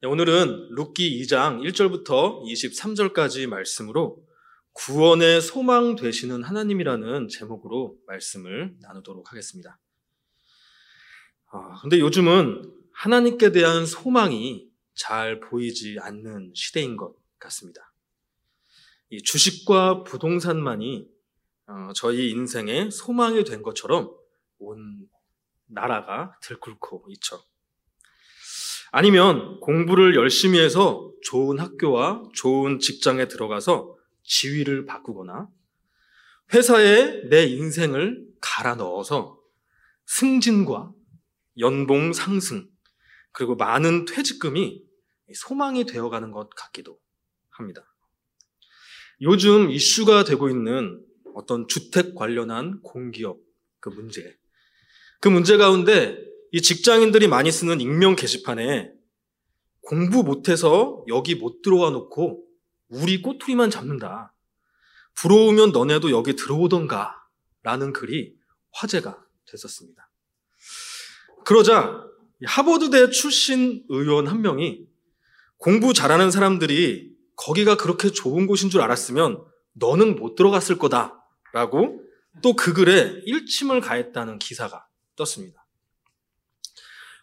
네, 오늘은 룻기 2장 1절부터 23절까지 말씀으로 구원의 소망 되시는 하나님이라는 제목으로 말씀을 나누도록 하겠습니다. 아, 근데 요즘은 하나님께 대한 소망이 잘 보이지 않는 시대인 것 같습니다. 이 주식과 부동산만이 어, 저희 인생의 소망이 된 것처럼 온 나라가 들끓고 있죠. 아니면 공부를 열심히 해서 좋은 학교와 좋은 직장에 들어가서 지위를 바꾸거나 회사에 내 인생을 갈아 넣어서 승진과 연봉 상승, 그리고 많은 퇴직금이 소망이 되어가는 것 같기도 합니다. 요즘 이슈가 되고 있는 어떤 주택 관련한 공기업 그 문제. 그 문제 가운데 이 직장인들이 많이 쓰는 익명 게시판에 공부 못해서 여기 못 들어와 놓고 우리 꼬투리만 잡는다. 부러우면 너네도 여기 들어오던가 라는 글이 화제가 됐었습니다. 그러자 하버드대 출신 의원 한 명이 공부 잘하는 사람들이 거기가 그렇게 좋은 곳인 줄 알았으면 너는 못 들어갔을 거다. 라고 또 그 글에 일침을 가했다는 기사가 떴습니다.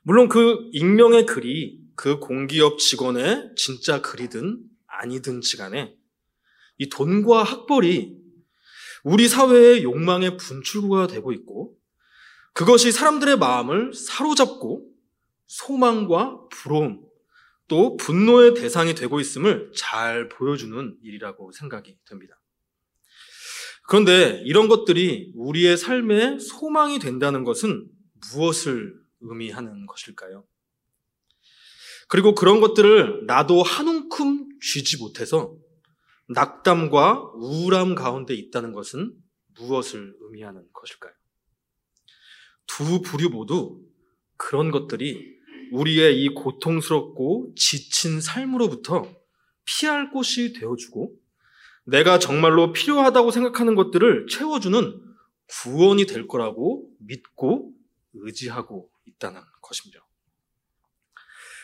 물론 그 익명의 글이 그 공기업 직원의 진짜 글이든 아니든 지 간에 이 돈과 학벌이 우리 사회의 욕망의 분출구가 되고 있고 그것이 사람들의 마음을 사로잡고 소망과 부러움 또 분노의 대상이 되고 있음을 잘 보여주는 일이라고 생각이 됩니다. 그런데 이런 것들이 우리의 삶의 소망이 된다는 것은 무엇을 의미하는 것일까요? 그리고 그런 것들을 나도 한 움큼 쥐지 못해서 낙담과 우울함 가운데 있다는 것은 무엇을 의미하는 것일까요? 두 부류 모두 그런 것들이 우리의 이 고통스럽고 지친 삶으로부터 피할 곳이 되어주고 내가 정말로 필요하다고 생각하는 것들을 채워주는 구원이 될 거라고 믿고 의지하고 있다는 것입니다.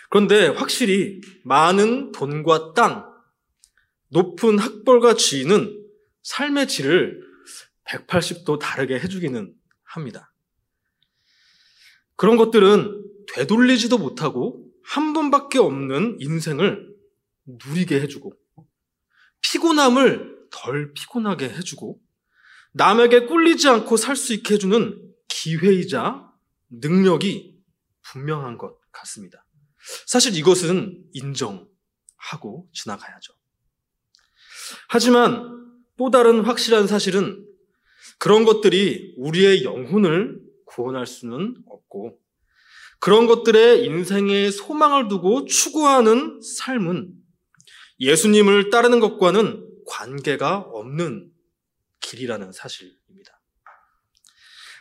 그런데 확실히 많은 돈과 땅, 높은 학벌과 지위는 삶의 질을 180도 다르게 해주기는 합니다. 그런 것들은 되돌리지도 못하고 한 번밖에 없는 인생을 누리게 해주고 피곤함을 덜 피곤하게 해주고 남에게 꿀리지 않고 살 수 있게 해주는 기회이자 능력이 분명한 것 같습니다. 사실 이것은 인정하고 지나가야죠. 하지만 또 다른 확실한 사실은 그런 것들이 우리의 영혼을 구원할 수는 없고 그런 것들에 인생의 소망을 두고 추구하는 삶은 예수님을 따르는 것과는 관계가 없는 길이라는 사실입니다.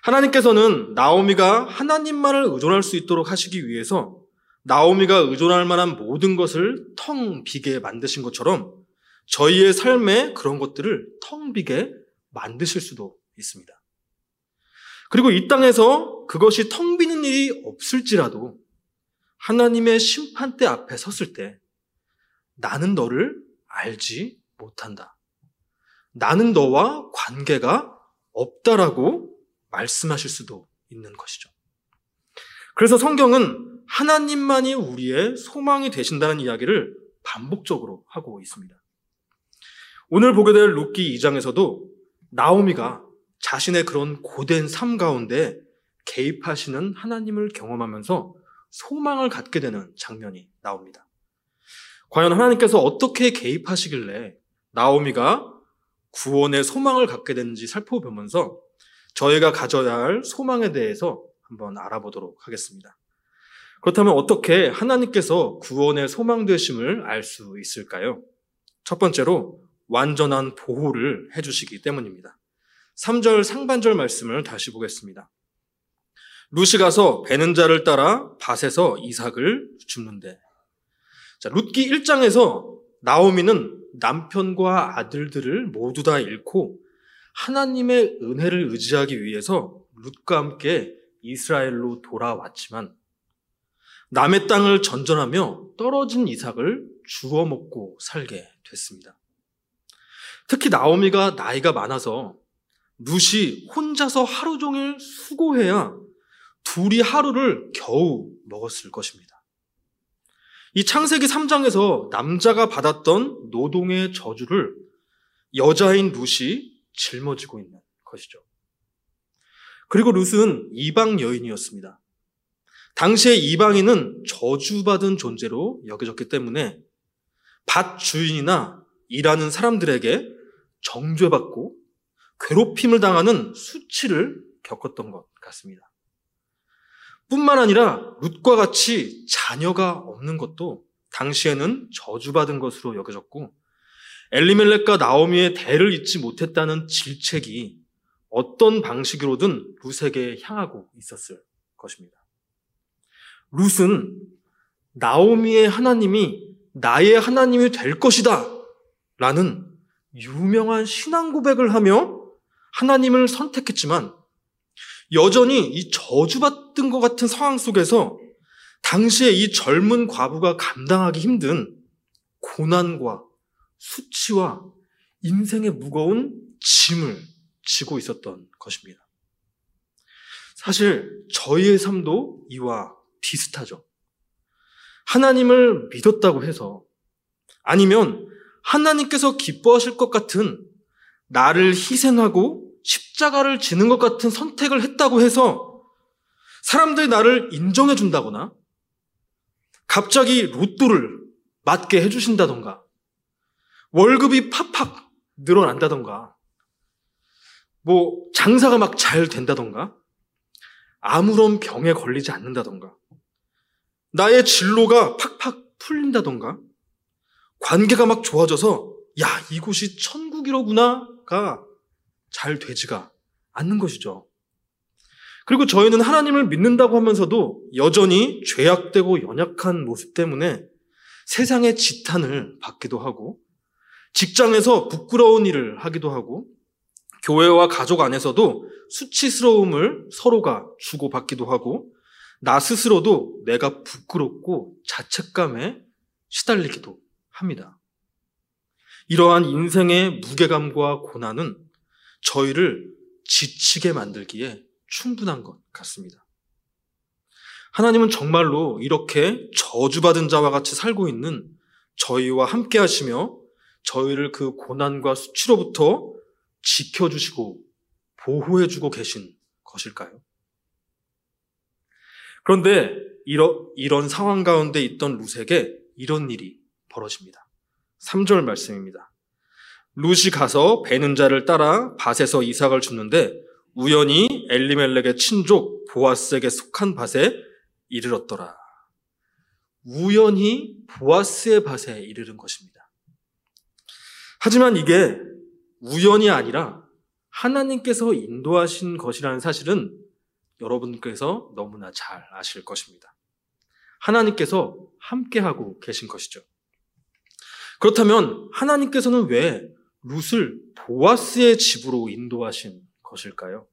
하나님께서는 나오미가 하나님만을 의존할 수 있도록 하시기 위해서 나오미가 의존할 만한 모든 것을 텅 비게 만드신 것처럼 저희의 삶에 그런 것들을 텅 비게 만드실 수도 있습니다. 그리고 이 땅에서 그것이 텅 비는 일이 없을지라도 하나님의 심판대 앞에 섰을 때 나는 너를 알지 못한다. 나는 너와 관계가 없다라고 말씀하실 수도 있는 것이죠. 그래서 성경은 하나님만이 우리의 소망이 되신다는 이야기를 반복적으로 하고 있습니다. 오늘 보게 될 룻기 2장에서도 나오미가 자신의 그런 고된 삶 가운데 개입하시는 하나님을 경험하면서 소망을 갖게 되는 장면이 나옵니다. 과연 하나님께서 어떻게 개입하시길래 나오미가 구원의 소망을 갖게 되는지 살펴보면서 저희가 가져야 할 소망에 대해서 한번 알아보도록 하겠습니다. 그렇다면 어떻게 하나님께서 구원의 소망 되심을 알 수 있을까요? 첫 번째로 완전한 보호를 해 주시기 때문입니다. 3절 상반절 말씀을 다시 보겠습니다. 룻이 가서 배는 자를 따라 밭에서 이삭을 줍는데. 자, 룻기 1장에서 나오미는 남편과 아들들을 모두 다 잃고 하나님의 은혜를 의지하기 위해서 룻과 함께 이스라엘로 돌아왔지만 남의 땅을 전전하며 떨어진 이삭을 주워 먹고 살게 됐습니다. 특히 나오미가 나이가 많아서 룻이 혼자서 하루 종일 수고해야 둘이 하루를 겨우 먹었을 것입니다. 이 창세기 3장에서 남자가 받았던 노동의 저주를 여자인 룻이 짊어지고 있는 것이죠. 그리고 룻은 이방 여인이었습니다. 당시에 이방인은 저주받은 존재로 여겨졌기 때문에 밭 주인이나 일하는 사람들에게 정죄받고 괴롭힘을 당하는 수치를 겪었던 것 같습니다. 뿐만 아니라 룻과 같이 자녀가 없는 것도 당시에는 저주받은 것으로 여겨졌고 엘리멜렉과 나오미의 대를 잇지 못했다는 질책이 어떤 방식으로든 룻에게 향하고 있었을 것입니다. 룻은 나오미의 하나님이 나의 하나님이 될 것이다 라는 유명한 신앙 고백을 하며 하나님을 선택했지만 여전히 이 저주받은 것 같은 상황 속에서 당시에 이 젊은 과부가 감당하기 힘든 고난과 수치와 인생의 무거운 짐을 지고 있었던 것입니다. 사실 저희의 삶도 이와 비슷하죠. 하나님을 믿었다고 해서 아니면 하나님께서 기뻐하실 것 같은 나를 희생하고 십자가를 지는 것 같은 선택을 했다고 해서 사람들이 나를 인정해 준다거나 갑자기 로또를 맞게 해주신다던가 월급이 팍팍 늘어난다던가 뭐 장사가 막 잘 된다던가 아무런 병에 걸리지 않는다던가 나의 진로가 팍팍 풀린다던가 관계가 막 좋아져서 야 이곳이 천국이로구나가 잘 되지가 않는 것이죠. 그리고 저희는 하나님을 믿는다고 하면서도 여전히 죄악되고 연약한 모습 때문에 세상의 지탄을 받기도 하고 직장에서 부끄러운 일을 하기도 하고 교회와 가족 안에서도 수치스러움을 서로가 주고받기도 하고 나 스스로도 내가 부끄럽고 자책감에 시달리기도 합니다. 이러한 인생의 무게감과 고난은 저희를 지치게 만들기에 충분한 것 같습니다. 하나님은 정말로 이렇게 저주받은 자와 같이 살고 있는 저희와 함께 하시며 저희를 그 고난과 수치로부터 지켜주시고 보호해주고 계신 것일까요? 그런데 이러, 이런 상황 가운데 있던 룻에게 이런 일이 벌어집니다. 3절 말씀입니다. 룻이 가서 배는 자를 따라 밭에서 이삭을 줍는데 우연히 엘리멜렉의 친족 보아스에게 속한 밭에 이르렀더라. 우연히 보아스의 밭에 이르른 것입니다. 하지만 이게 우연이 아니라 하나님께서 인도하신 것이라는 사실은 여러분께서 너무나 잘 아실 것입니다. 하나님께서 함께하고 계신 것이죠. 그렇다면 하나님께서는 왜 룻을 보아스의 집으로 인도하신 것일까요?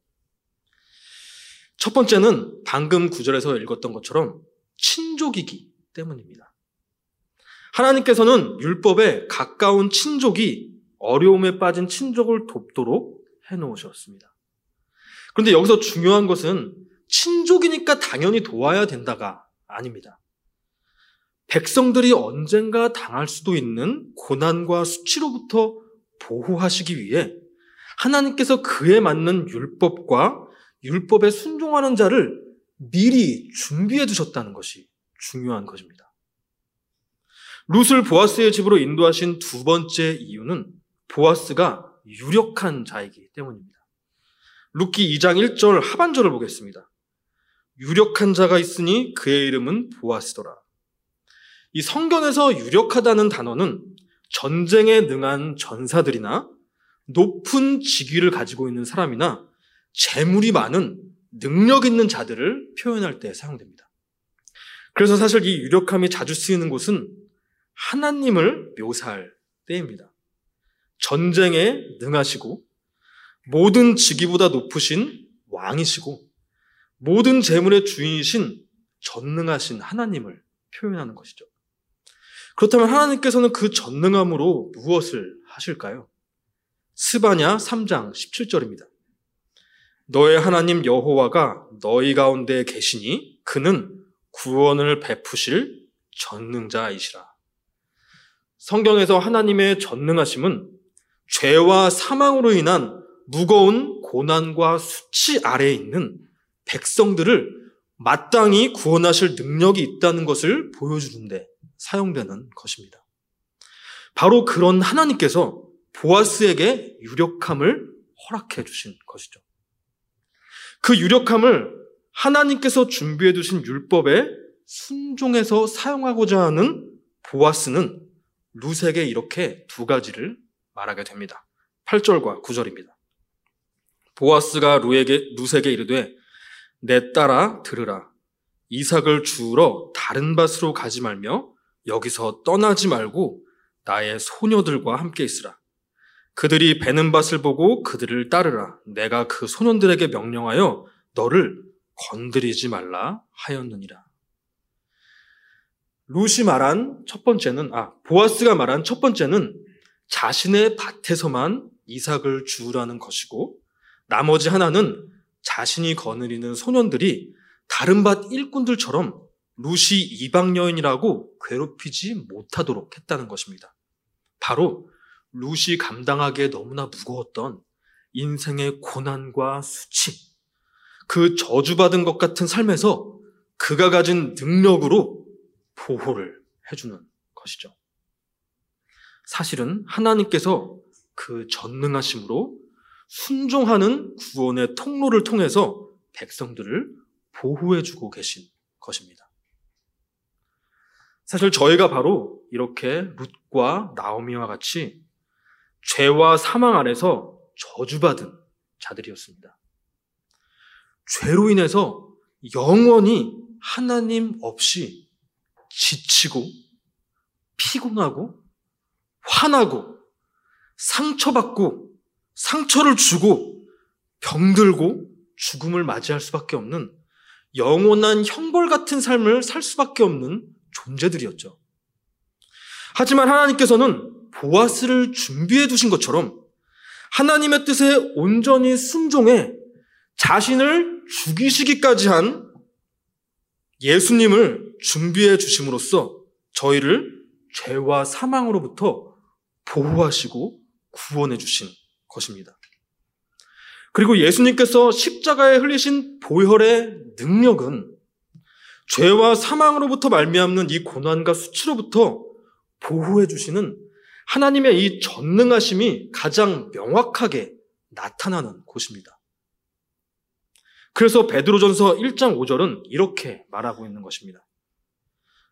첫 번째는 방금 구절에서 읽었던 것처럼 친족이기 때문입니다. 하나님께서는 율법에 가까운 친족이 어려움에 빠진 친족을 돕도록 해놓으셨습니다. 그런데 여기서 중요한 것은 친족이니까 당연히 도와야 된다가 아닙니다. 백성들이 언젠가 당할 수도 있는 고난과 수치로부터 보호하시기 위해 하나님께서 그에 맞는 율법과 율법에 순종하는 자를 미리 준비해 두셨다는 것이 중요한 것입니다. 룻을 보아스의 집으로 인도하신 두 번째 이유는 보아스가 유력한 자이기 때문입니다. 룻기 2장 1절 하반절을 보겠습니다. 유력한 자가 있으니 그의 이름은 보아스더라. 이 성경에서 유력하다는 단어는 전쟁에 능한 전사들이나 높은 직위를 가지고 있는 사람이나 재물이 많은 능력 있는 자들을 표현할 때 사용됩니다. 그래서 사실 이 유력함이 자주 쓰이는 곳은 하나님을 묘사할 때입니다. 전쟁에 능하시고 모든 직위보다 높으신 왕이시고 모든 재물의 주인이신 전능하신 하나님을 표현하는 것이죠. 그렇다면 하나님께서는 그 전능함으로 무엇을 하실까요? 스바냐 3장 17절입니다. 너의 하나님 여호와가 너희 가운데 계시니 그는 구원을 베푸실 전능자이시라. 성경에서 하나님의 전능하심은 죄와 사망으로 인한 무거운 고난과 수치 아래에 있는 백성들을 마땅히 구원하실 능력이 있다는 것을 보여주는데 사용되는 것입니다. 바로 그런 하나님께서 보아스에게 유력함을 허락해 주신 것이죠. 그 유력함을 하나님께서 준비해 두신 율법에 순종해서 사용하고자 하는 보아스는 루색에 이렇게 두 가지를 말하게 됩니다. 8절과 9절입니다. 보아스가 루에게, 루색에 이르되 내 딸아 들으라 이삭을 주우러 다른 밭으로 가지 말며 여기서 떠나지 말고 나의 소녀들과 함께 있으라. 그들이 베는 밭을 보고 그들을 따르라. 내가 그 소년들에게 명령하여 너를 건드리지 말라 하였느니라. 루시 말한 첫 번째는, 아, 보아스가 말한 첫 번째는 자신의 밭에서만 이삭을 주우라는 것이고, 나머지 하나는 자신이 거느리는 소년들이 다른 밭 일꾼들처럼 루시 이방 여인이라고 괴롭히지 못하도록 했다는 것입니다. 바로 루시 감당하기에 너무나 무거웠던 인생의 고난과 수치, 그 저주받은 것 같은 삶에서 그가 가진 능력으로 보호를 해주는 것이죠. 사실은 하나님께서 그 전능하심으로 순종하는 구원의 통로를 통해서 백성들을 보호해주고 계신 것입니다. 사실 저희가 바로 이렇게 룻과 나오미와 같이 죄와 사망 안에서 저주받은 자들이었습니다. 죄로 인해서 영원히 하나님 없이 지치고 피곤하고 화나고 상처받고 상처를 주고 병들고 죽음을 맞이할 수밖에 없는 영원한 형벌 같은 삶을 살 수밖에 없는 존재들이었죠. 하지만 하나님께서는 보아스를 준비해 두신 것처럼 하나님의 뜻에 온전히 순종해 자신을 죽이시기까지 한 예수님을 준비해 주심으로써 저희를 죄와 사망으로부터 보호하시고 구원해 주신 것입니다. 그리고 예수님께서 십자가에 흘리신 보혈의 능력은 죄와 사망으로부터 말미암는 이 고난과 수치로부터 보호해 주시는 하나님의 이 전능하심이 가장 명확하게 나타나는 곳입니다. 그래서 베드로전서 1장 5절은 이렇게 말하고 있는 것입니다.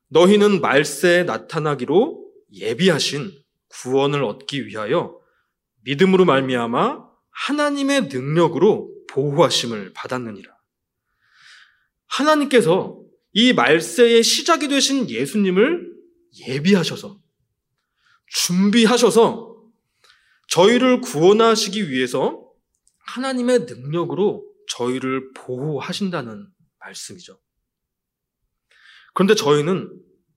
너희는 말세에 나타나기로 예비하신 구원을 얻기 위하여 믿음으로 말미암아 하나님의 능력으로 보호하심을 받았느니라. 하나님께서 이 말세의 시작이 되신 예수님을 예비하셔서 준비하셔서 저희를 구원하시기 위해서 하나님의 능력으로 저희를 보호하신다는 말씀이죠. 그런데 저희는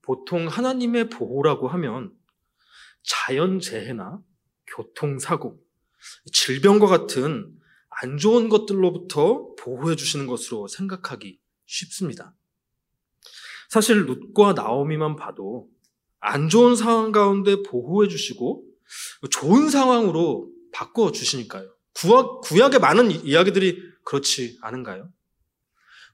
보통 하나님의 보호라고 하면 자연재해나 교통사고, 질병과 같은 안 좋은 것들로부터 보호해 주시는 것으로 생각하기 쉽습니다. 사실 룻과 나오미만 봐도 안 좋은 상황 가운데 보호해 주시고 좋은 상황으로 바꿔 주시니까요. 구약, 구약의 많은 이야기들이 그렇지 않은가요?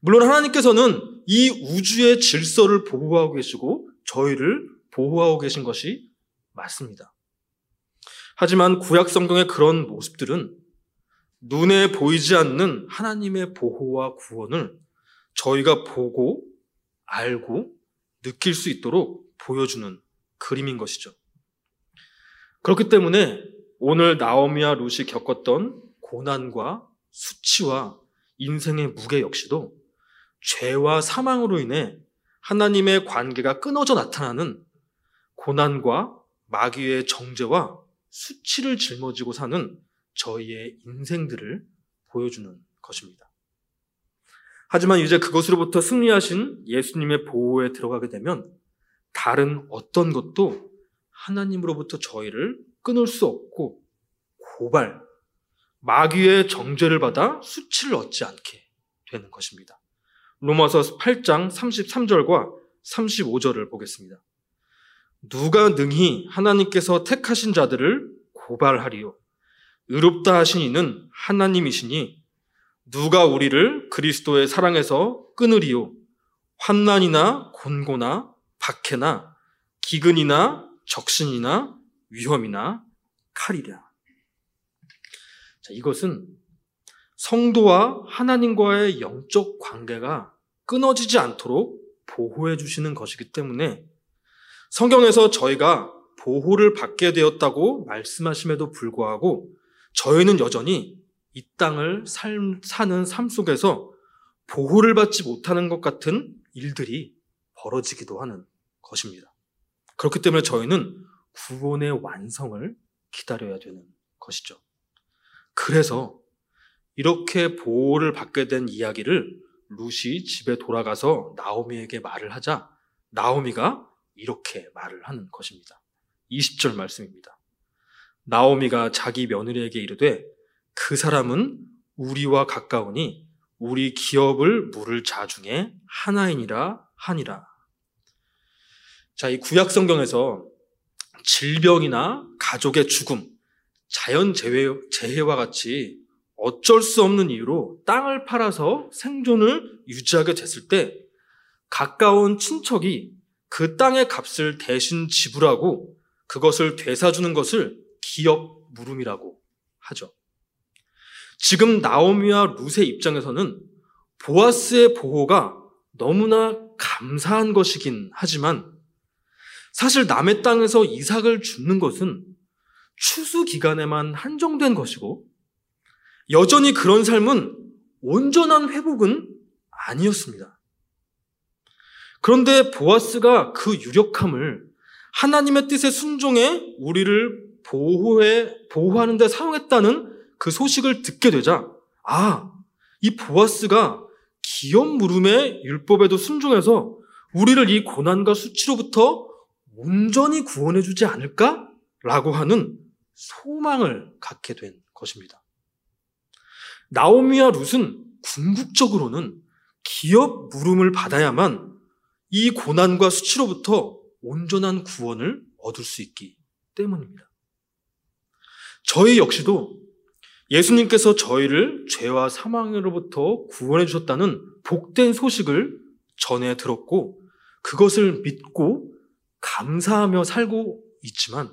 물론 하나님께서는 이 우주의 질서를 보호하고 계시고 저희를 보호하고 계신 것이 맞습니다. 하지만 구약 성경의 그런 모습들은 눈에 보이지 않는 하나님의 보호와 구원을 저희가 보고 알고 느낄 수 있도록 보여주는 그림인 것이죠. 그렇기 때문에 오늘 나오미와 룻이 겪었던 고난과 수치와 인생의 무게 역시도 죄와 사망으로 인해 하나님의 관계가 끊어져 나타나는 고난과 마귀의 정죄와 수치를 짊어지고 사는 저희의 인생들을 보여주는 것입니다. 하지만 이제 그것으로부터 승리하신 예수님의 보호에 들어가게 되면 다른 어떤 것도 하나님으로부터 저희를 끊을 수 없고 고발, 마귀의 정죄를 받아 수치를 얻지 않게 되는 것입니다. 로마서 8장 33절과 35절을 보겠습니다. 누가 능히 하나님께서 택하신 자들을 고발하리요. 의롭다 하신 이는 하나님이시니 누가 우리를 그리스도의 사랑에서 끊으리요. 환난이나 곤고나 박해나 기근이나 적신이나 위험이나 칼이랴. 자, 이것은 성도와 하나님과의 영적 관계가 끊어지지 않도록 보호해 주시는 것이기 때문에 성경에서 저희가 보호를 받게 되었다고 말씀하심에도 불구하고 저희는 여전히 이 땅을 살, 사는 삶 속에서 보호를 받지 못하는 것 같은 일들이 벌어지기도 하는 것입니다. 그렇기 때문에 저희는 구원의 완성을 기다려야 되는 것이죠. 그래서 이렇게 보호를 받게 된 이야기를 루시 집에 돌아가서 나오미에게 말을 하자 나오미가 이렇게 말을 하는 것입니다. 20절 말씀입니다. 나오미가 자기 며느리에게 이르되 그 사람은 우리와 가까우니 우리 기업을 물을 자 중에 하나이니라 하니라. 자, 이 구약 성경에서 질병이나 가족의 죽음, 자연 재해, 재해와 같이 어쩔 수 없는 이유로 땅을 팔아서 생존을 유지하게 됐을 때 가까운 친척이 그 땅의 값을 대신 지불하고 그것을 되사주는 것을 기업 물음이라고 하죠. 지금 나오미와 룻의 입장에서는 보아스의 보호가 너무나 감사한 것이긴 하지만 사실 남의 땅에서 이삭을 줍는 것은 추수 기간에만 한정된 것이고 여전히 그런 삶은 온전한 회복은 아니었습니다. 그런데 보아스가 그 유력함을 하나님의 뜻에 순종해 우리를 보호해, 보호하는 데 사용했다는 그 소식을 듣게 되자, 아, 이 보아스가 기업 물음의 율법에도 순종해서 우리를 이 고난과 수치로부터 온전히 구원해 주지 않을까? 라고 하는 소망을 갖게 된 것입니다. 나오미와 룻은 궁극적으로는 기업 물음을 받아야만 이 고난과 수치로부터 온전한 구원을 얻을 수 있기 때문입니다. 저희 역시도 예수님께서 저희를 죄와 사망으로부터 구원해 주셨다는 복된 소식을 전해 들었고 그것을 믿고 감사하며 살고 있지만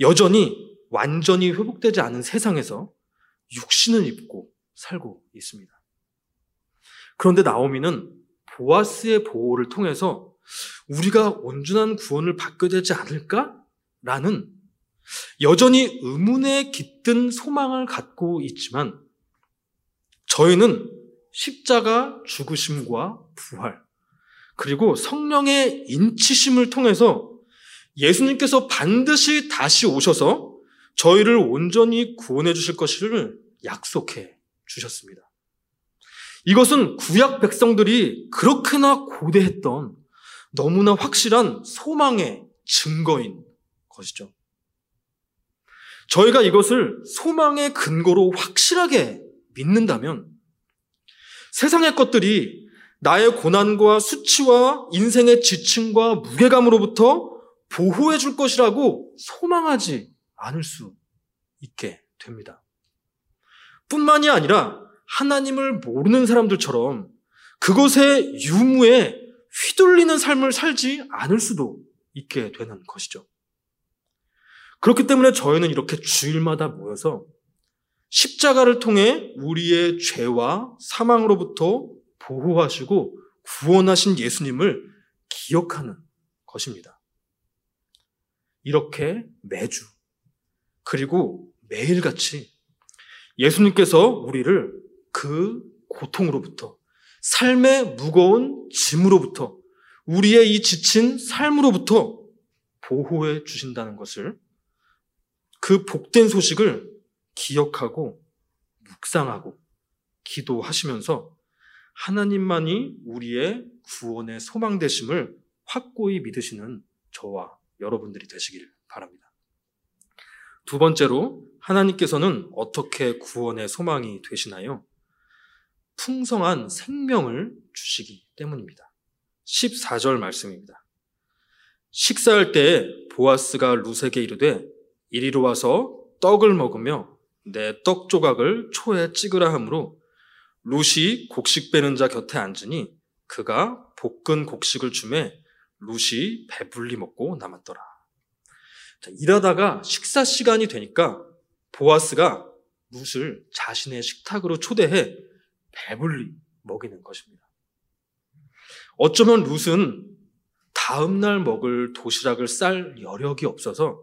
여전히 완전히 회복되지 않은 세상에서 육신을 입고 살고 있습니다. 그런데 나오미는 보아스의 보호를 통해서 우리가 온전한 구원을 받게 되지 않을까라는 여전히 의문에 깃든 소망을 갖고 있지만 저희는 십자가 죽으심과 부활 그리고 성령의 인치심을 통해서 예수님께서 반드시 다시 오셔서 저희를 온전히 구원해 주실 것을 약속해 주셨습니다. 이것은 구약 백성들이 그렇게나 고대했던 너무나 확실한 소망의 증거인 것이죠. 저희가 이것을 소망의 근거로 확실하게 믿는다면 세상의 것들이 나의 고난과 수치와 인생의 지층과 무게감으로부터 보호해 줄 것이라고 소망하지 않을 수 있게 됩니다. 뿐만이 아니라 하나님을 모르는 사람들처럼 그것의 유무에 휘둘리는 삶을 살지 않을 수도 있게 되는 것이죠. 그렇기 때문에 저희는 이렇게 주일마다 모여서 십자가를 통해 우리의 죄와 사망으로부터 보호하시고 구원하신 예수님을 기억하는 것입니다. 이렇게 매주 그리고 매일같이 예수님께서 우리를 그 고통으로부터 삶의 무거운 짐으로부터 우리의 이 지친 삶으로부터 보호해 주신다는 것을 그 복된 소식을 기억하고 묵상하고 기도하시면서 하나님만이 우리의 구원의 소망 되심을 확고히 믿으시는 저와 여러분들이 되시길 바랍니다. 두 번째로 하나님께서는 어떻게 구원의 소망이 되시나요? 풍성한 생명을 주시기 때문입니다. 14절 말씀입니다. 식사할 때 보아스가 루세게 이르되 이리로 와서 떡을 먹으며 내 떡 조각을 초에 찍으라 하므로 룻이 곡식 빼는 자 곁에 앉으니 그가 볶은 곡식을 주매 룻이 배불리 먹고 남았더라. 자, 일하다가 식사 시간이 되니까 보아스가 룻을 자신의 식탁으로 초대해 배불리 먹이는 것입니다. 어쩌면 룻은 다음날 먹을 도시락을 쌀 여력이 없어서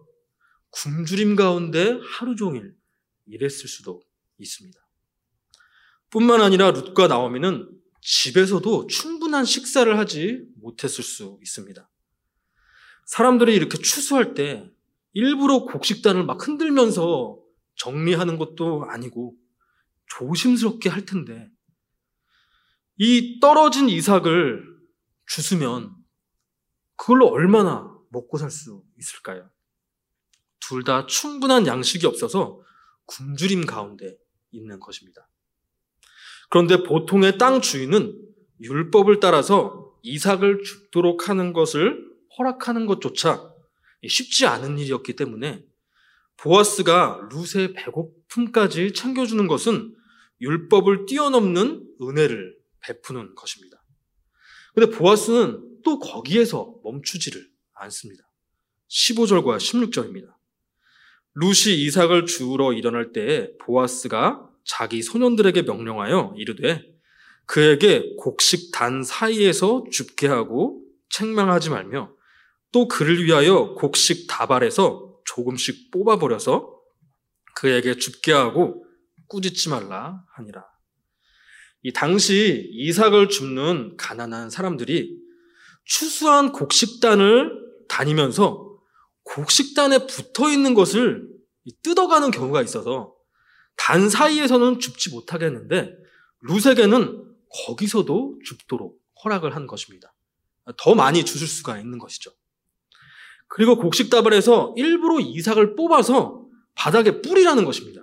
굶주림 가운데 하루 종일 일했을 수도 있습니다. 뿐만 아니라 룻과 나오미는 집에서도 충분한 식사를 하지 못했을 수 있습니다. 사람들이 이렇게 추수할 때 일부러 곡식단을 막 흔들면서 정리하는 것도 아니고 조심스럽게 할 텐데 이 떨어진 이삭을 주스면 그걸로 얼마나 먹고 살 수 있을까요? 둘 다 충분한 양식이 없어서 굶주림 가운데 있는 것입니다. 그런데 보통의 땅 주인은 율법을 따라서 이삭을 죽도록 하는 것을 허락하는 것조차 쉽지 않은 일이었기 때문에 보아스가 룻의 배고픔까지 챙겨주는 것은 율법을 뛰어넘는 은혜를 베푸는 것입니다. 근데 보아스는 또 거기에서 멈추지를 않습니다. 15절과 16절입니다. 룻이 이삭을 주우러 일어날 때에 보아스가 자기 소년들에게 명령하여 이르되 그에게 곡식 단 사이에서 줍게 하고 책망하지 말며 또 그를 위하여 곡식 다발에서 조금씩 뽑아버려서 그에게 줍게 하고 꾸짖지 말라 하니라. 이 당시 이삭을 줍는 가난한 사람들이 추수한 곡식단을 다니면서 곡식단에 붙어 있는 것을 뜯어가는 경우가 있어서 단 사이에서는 줍지 못하겠는데 루세게는 거기서도 줍도록 허락을 한 것입니다. 더 많이 주실 수가 있는 것이죠. 그리고 곡식다발에서 일부러 이삭을 뽑아서 바닥에 뿌리라는 것입니다.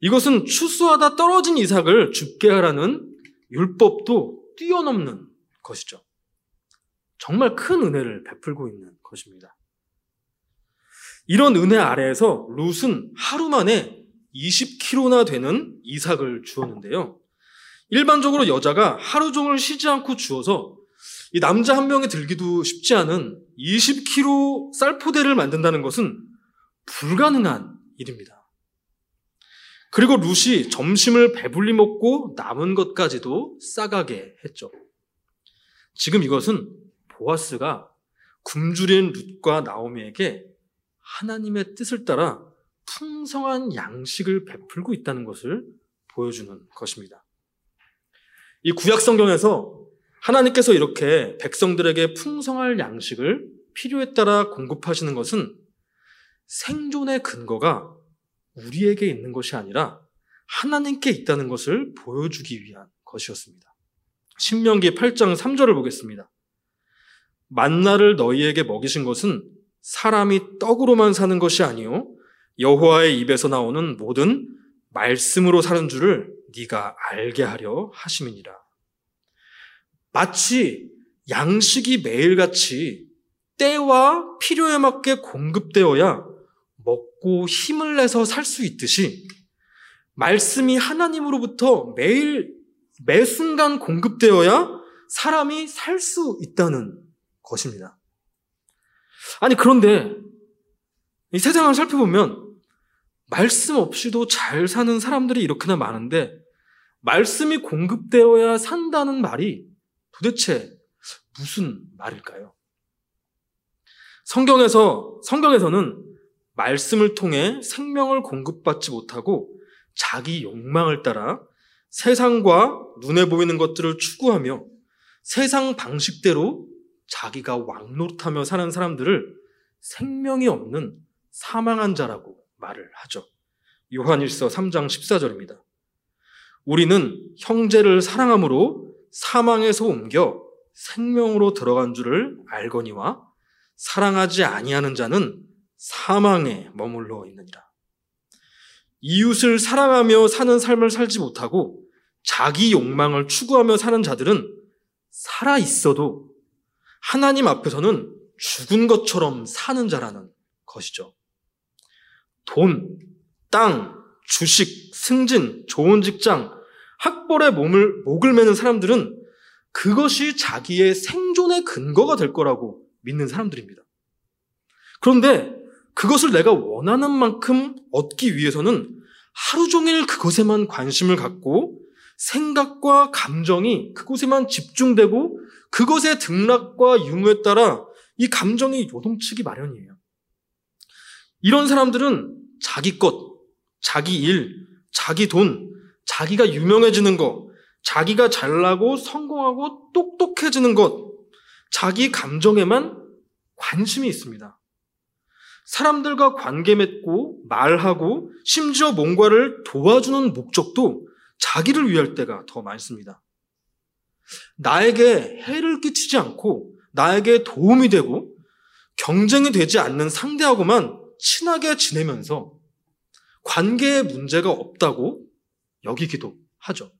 이것은 추수하다 떨어진 이삭을 죽게 하라는 율법도 뛰어넘는 것이죠. 정말 큰 은혜를 베풀고 있는 것입니다. 이런 은혜 아래에서 룻은 하루 만에 20kg나 되는 이삭을 주었는데요. 일반적으로 여자가 하루 종일 쉬지 않고 주어서 이 남자 한 명이 들기도 쉽지 않은 20kg 쌀포대를 만든다는 것은 불가능한 일입니다. 그리고 룻이 점심을 배불리 먹고 남은 것까지도 싸가게 했죠. 지금 이것은 보아스가 굶주린 룻과 나오미에게 하나님의 뜻을 따라 풍성한 양식을 베풀고 있다는 것을 보여주는 것입니다. 이 구약 성경에서 하나님께서 이렇게 백성들에게 풍성할 양식을 필요에 따라 공급하시는 것은 생존의 근거가 우리에게 있는 것이 아니라 하나님께 있다는 것을 보여주기 위한 것이었습니다. 신명기 8장 3절을 보겠습니다. 만나를 너희에게 먹이신 것은 사람이 떡으로만 사는 것이 아니요 여호와의 입에서 나오는 모든 말씀으로 사는 줄을 네가 알게 하려 하심이니라. 마치 양식이 매일같이 때와 필요에 맞게 공급되어야 먹고 힘을 내서 살 수 있듯이 말씀이 하나님으로부터 매일 매 순간 공급되어야 사람이 살 수 있다는 것입니다. 아니 그런데 이 세상을 살펴보면 말씀 없이도 잘 사는 사람들이 이렇게나 많은데 말씀이 공급되어야 산다는 말이 도대체 무슨 말일까요? 성경에서, 성경에서는 말씀을 통해 생명을 공급받지 못하고 자기 욕망을 따라 세상과 눈에 보이는 것들을 추구하며 세상 방식대로 자기가 왕노릇하며 사는 사람들을 생명이 없는 사망한 자라고 말을 하죠. 요한일서 3장 14절입니다. 우리는 형제를 사랑함으로 사망에서 옮겨 생명으로 들어간 줄을 알거니와 사랑하지 아니하는 자는 사망에 머물러 있느니라. 이웃을 사랑하며 사는 삶을 살지 못하고 자기 욕망을 추구하며 사는 자들은 살아 있어도 하나님 앞에서는 죽은 것처럼 사는 자라는 것이죠. 돈, 땅, 주식, 승진, 좋은 직장, 학벌에 몸을, 목을 매는 사람들은 그것이 자기의 생존의 근거가 될 거라고 믿는 사람들입니다. 그런데 그것을 내가 원하는 만큼 얻기 위해서는 하루 종일 그것에만 관심을 갖고 생각과 감정이 그곳에만 집중되고 그것의 등락과 유무에 따라 이 감정이 요동치기 마련이에요. 이런 사람들은 자기 것, 자기 일, 자기 돈, 자기가 유명해지는 것, 자기가 잘나고 성공하고 똑똑해지는 것, 자기 감정에만 관심이 있습니다. 사람들과 관계 맺고 말하고 심지어 뭔가를 도와주는 목적도 자기를 위할 때가 더 많습니다. 나에게 해를 끼치지 않고 나에게 도움이 되고 경쟁이 되지 않는 상대하고만 친하게 지내면서 관계에 문제가 없다고 여기기도 하죠.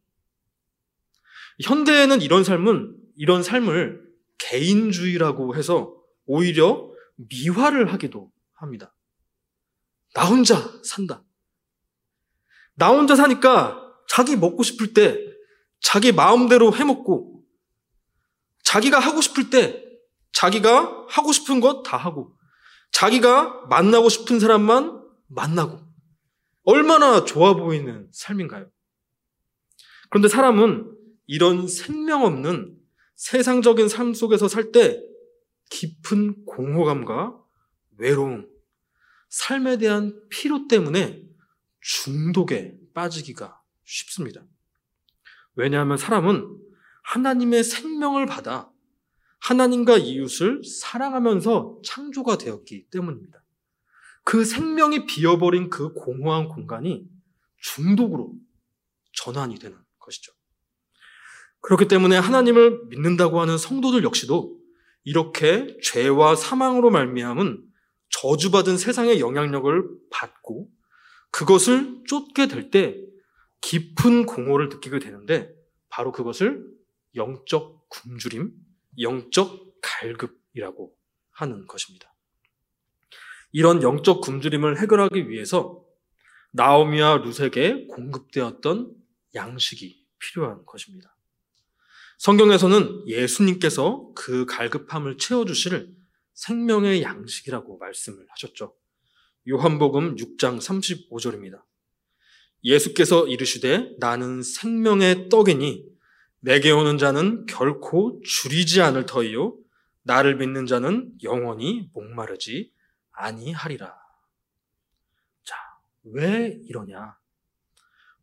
현대에는 이런 삶은 이런 삶을 개인주의라고 해서 오히려 미화를 하기도 합니다. 나 혼자 산다. 나 혼자 사니까 자기 먹고 싶을 때 자기 마음대로 해먹고 자기가 하고 싶을 때 자기가 하고 싶은 것 다 하고 자기가 만나고 싶은 사람만 만나고 얼마나 좋아 보이는 삶인가요? 그런데 사람은 이런 생명 없는 세상적인 삶 속에서 살 때 깊은 공허감과 외로움, 삶에 대한 피로 때문에 중독에 빠지기가 쉽습니다. 왜냐하면 사람은 하나님의 생명을 받아 하나님과 이웃을 사랑하면서 창조가 되었기 때문입니다. 그 생명이 비어버린 그 공허한 공간이 중독으로 전환이 되는 것이죠. 그렇기 때문에 하나님을 믿는다고 하는 성도들 역시도 이렇게 죄와 사망으로 말미암은 저주받은 세상의 영향력을 받고 그것을 쫓게 될 때 깊은 공허를 느끼게 되는데 바로 그것을 영적 굶주림, 영적 갈급이라고 하는 것입니다. 이런 영적 굶주림을 해결하기 위해서 나오미와 루색에 공급되었던 양식이 필요한 것입니다. 성경에서는 예수님께서 그 갈급함을 채워주실 생명의 양식이라고 말씀을 하셨죠. 요한복음 6장 35절입니다. 예수께서 이르시되 나는 생명의 떡이니 내게 오는 자는 결코 줄이지 않을 터이요 나를 믿는 자는 영원히 목마르지 아니하리라. 자, 왜 이러냐?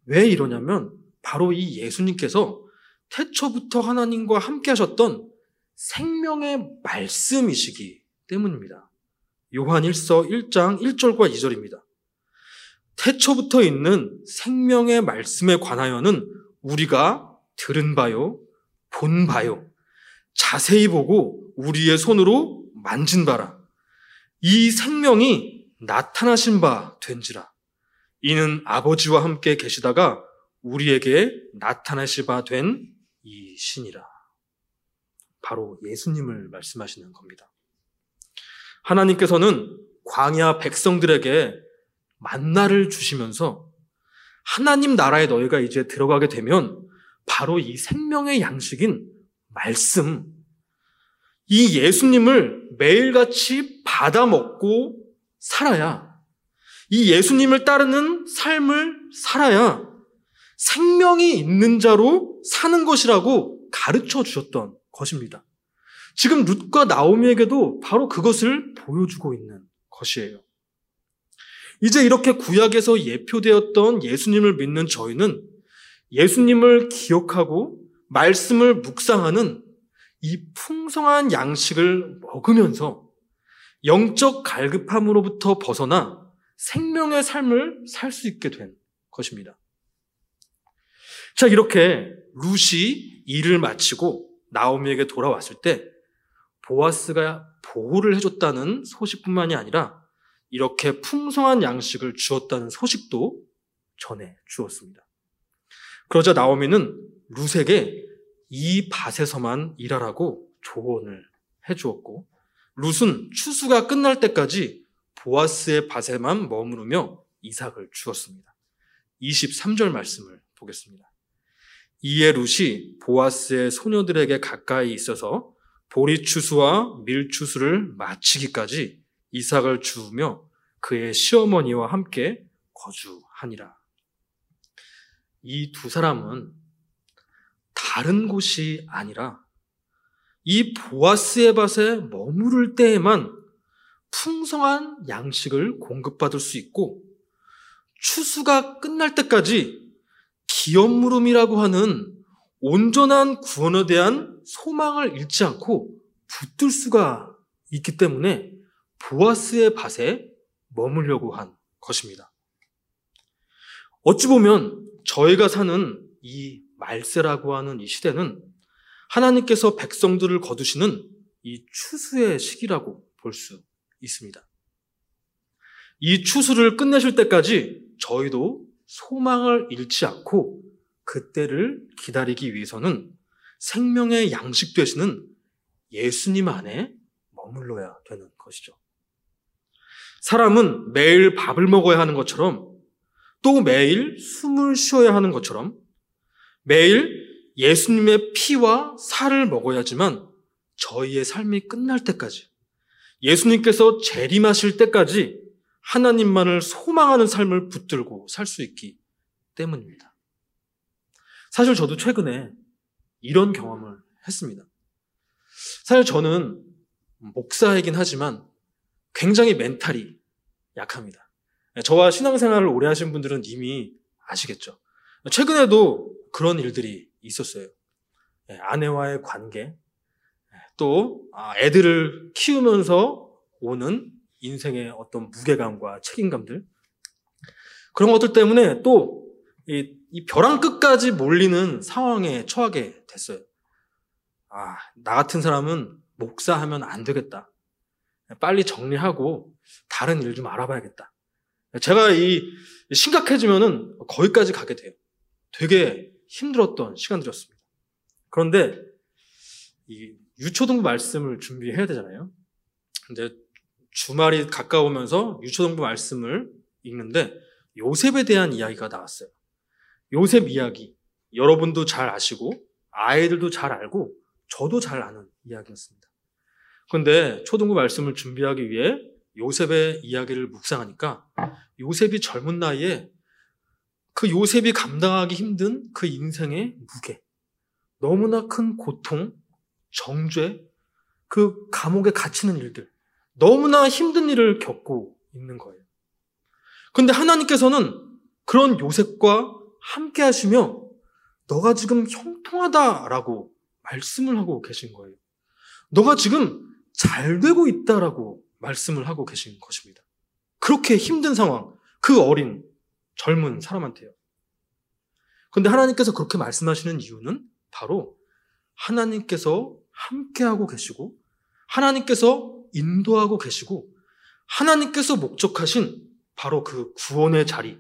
왜 이러냐면 바로 이 예수님께서 태초부터 하나님과 함께 하셨던 생명의 말씀이시기 때문입니다. 요한 1서 1장 1절과 2절입니다. 태초부터 있는 생명의 말씀에 관하여는 우리가 들은 바요, 본 바요, 자세히 보고 우리의 손으로 만진 바라. 이 생명이 나타나신 바 된지라. 이는 아버지와 함께 계시다가 우리에게 나타나시 바된 이 신이라. 바로 예수님을 말씀하시는 겁니다. 하나님께서는 광야 백성들에게 만나를 주시면서 하나님 나라에 너희가 이제 들어가게 되면 바로 이 생명의 양식인 말씀, 이 예수님을 매일같이 받아 먹고 살아야, 이 예수님을 따르는 삶을 살아야 생명이 있는 자로 사는 것이라고 가르쳐 주셨던 것입니다. 지금 룻과 나오미에게도 바로 그것을 보여주고 있는 것이에요. 이제 이렇게 구약에서 예표되었던 예수님을 믿는 저희는 예수님을 기억하고 말씀을 묵상하는 이 풍성한 양식을 먹으면서 영적 갈급함으로부터 벗어나 생명의 삶을 살 수 있게 된 것입니다. 자, 이렇게 룻이 일을 마치고 나오미에게 돌아왔을 때 보아스가 보호를 해줬다는 소식뿐만이 아니라 이렇게 풍성한 양식을 주었다는 소식도 전해 주었습니다. 그러자 나오미는 룻에게 이 밭에서만 일하라고 조언을 해 주었고 룻은 추수가 끝날 때까지 보아스의 밭에만 머무르며 이삭을 주었습니다. 23절 말씀을 보겠습니다. 이에 룻이 보아스의 소녀들에게 가까이 있어서 보리추수와 밀추수를 마치기까지 이삭을 주우며 그의 시어머니와 함께 거주하니라. 이 두 사람은 다른 곳이 아니라 이 보아스의 밭에 머무를 때에만 풍성한 양식을 공급받을 수 있고 추수가 끝날 때까지 기업물음이라고 하는 온전한 구원에 대한 소망을 잃지 않고 붙들 수가 있기 때문에 보아스의 밭에 머물려고 한 것입니다. 어찌 보면 저희가 사는 이 말세라고 하는 이 시대는 하나님께서 백성들을 거두시는 이 추수의 시기라고 볼 수 있습니다. 이 추수를 끝내실 때까지 저희도 소망을 잃지 않고 그때를 기다리기 위해서는 생명의 양식 되시는 예수님 안에 머물러야 되는 것이죠. 사람은 매일 밥을 먹어야 하는 것처럼 또 매일 숨을 쉬어야 하는 것처럼 매일 예수님의 피와 살을 먹어야지만 저희의 삶이 끝날 때까지 예수님께서 재림하실 때까지 하나님만을 소망하는 삶을 붙들고 살 수 있기 때문입니다. 사실 저도 최근에 이런 경험을 했습니다. 사실 저는 목사이긴 하지만 굉장히 멘탈이 약합니다. 저와 신앙생활을 오래 하신 분들은 이미 아시겠죠. 최근에도 그런 일들이 있었어요. 예, 아내와의 관계, 예, 또 아, 애들을 키우면서 오는 인생의 어떤 무게감과 책임감들 그런 것들 때문에 또이 벼랑 끝까지 몰리는 상황에 처하게 됐어요. 아, 나 같은 사람은 목사하면 안 되겠다. 빨리 정리하고 다른 일 좀 알아봐야겠다. 제가 이 심각해지면은 거기까지 가게 돼요. 되게 힘들었던 시간들이었습니다. 그런데 이 유초등부 말씀을 준비해야 되잖아요. 근데 주말이 가까우면서 유초등부 말씀을 읽는데 요셉에 대한 이야기가 나왔어요. 요셉 이야기 여러분도 잘 아시고 아이들도 잘 알고 저도 잘 아는 이야기였습니다. 그런데 초등부 말씀을 준비하기 위해 요셉의 이야기를 묵상하니까 요셉이 젊은 나이에 그 요셉이 감당하기 힘든 그 인생의 무게, 너무나 큰 고통, 정죄, 그 감옥에 갇히는 일들, 너무나 힘든 일을 겪고 있는 거예요. 근데 하나님께서는 그런 요셉과 함께 하시며 너가 지금 형통하다라고 말씀을 하고 계신 거예요. 너가 지금 잘 되고 있다라고 말씀을 하고 계신 것입니다. 그렇게 힘든 상황, 그 어린 젊은 사람한테요. 근데 하나님께서 그렇게 말씀하시는 이유는 바로 하나님께서 함께하고 계시고 하나님께서 인도하고 계시고 하나님께서 목적하신 바로 그 구원의 자리,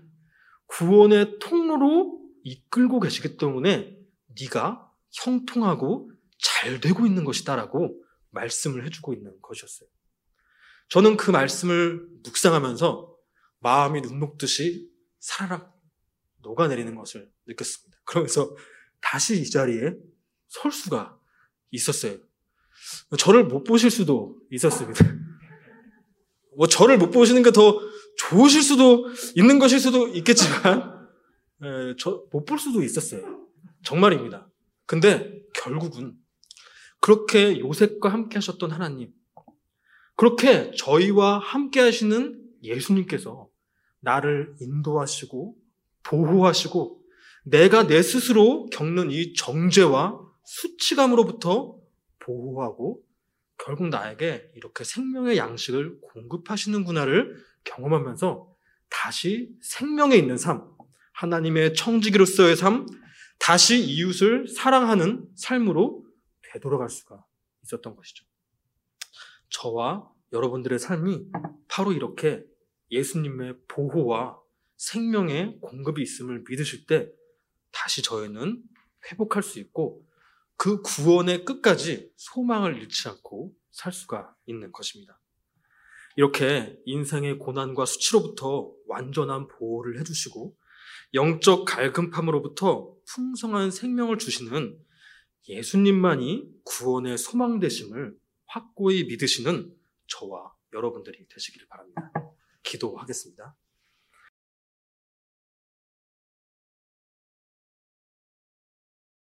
구원의 통로로 이끌고 계시기 때문에 네가 형통하고 잘 되고 있는 것이다라고 말씀을 해주고 있는 것이었어요. 저는 그 말씀을 묵상하면서 마음이 눈 녹듯이 사라락 녹아내리는 것을 느꼈습니다. 그러면서 다시 이 자리에 설 수가 있었어요. 저를 못 보실 수도 있었습니다. 뭐 저를 못 보시는 게 더 좋으실 수도 있는 것일 수도 있겠지만 예, 저못 볼 수도 있었어요. 정말입니다. 근데 결국은 그렇게 요셉과 함께 하셨던 하나님, 그렇게 저희와 함께 하시는 예수님께서 나를 인도하시고 보호하시고 내가 내 스스로 겪는 이 정죄와 수치감으로부터 보호하고 결국 나에게 이렇게 생명의 양식을 공급하시는구나를 경험하면서 다시 생명에 있는 삶, 하나님의 청지기로서의 삶, 다시 이웃을 사랑하는 삶으로 되돌아갈 수가 있었던 것이죠. 저와 여러분들의 삶이 바로 이렇게 예수님의 보호와 생명의 공급이 있음을 믿으실 때 다시 저희는 회복할 수 있고 그 구원의 끝까지 소망을 잃지 않고 살 수가 있는 것입니다. 이렇게 인생의 고난과 수치로부터 완전한 보호를 해주시고 영적 갈급함으로부터 풍성한 생명을 주시는 예수님만이 구원의 소망 되심을 확고히 믿으시는 저와 여러분들이 되시기를 바랍니다. 기도하겠습니다.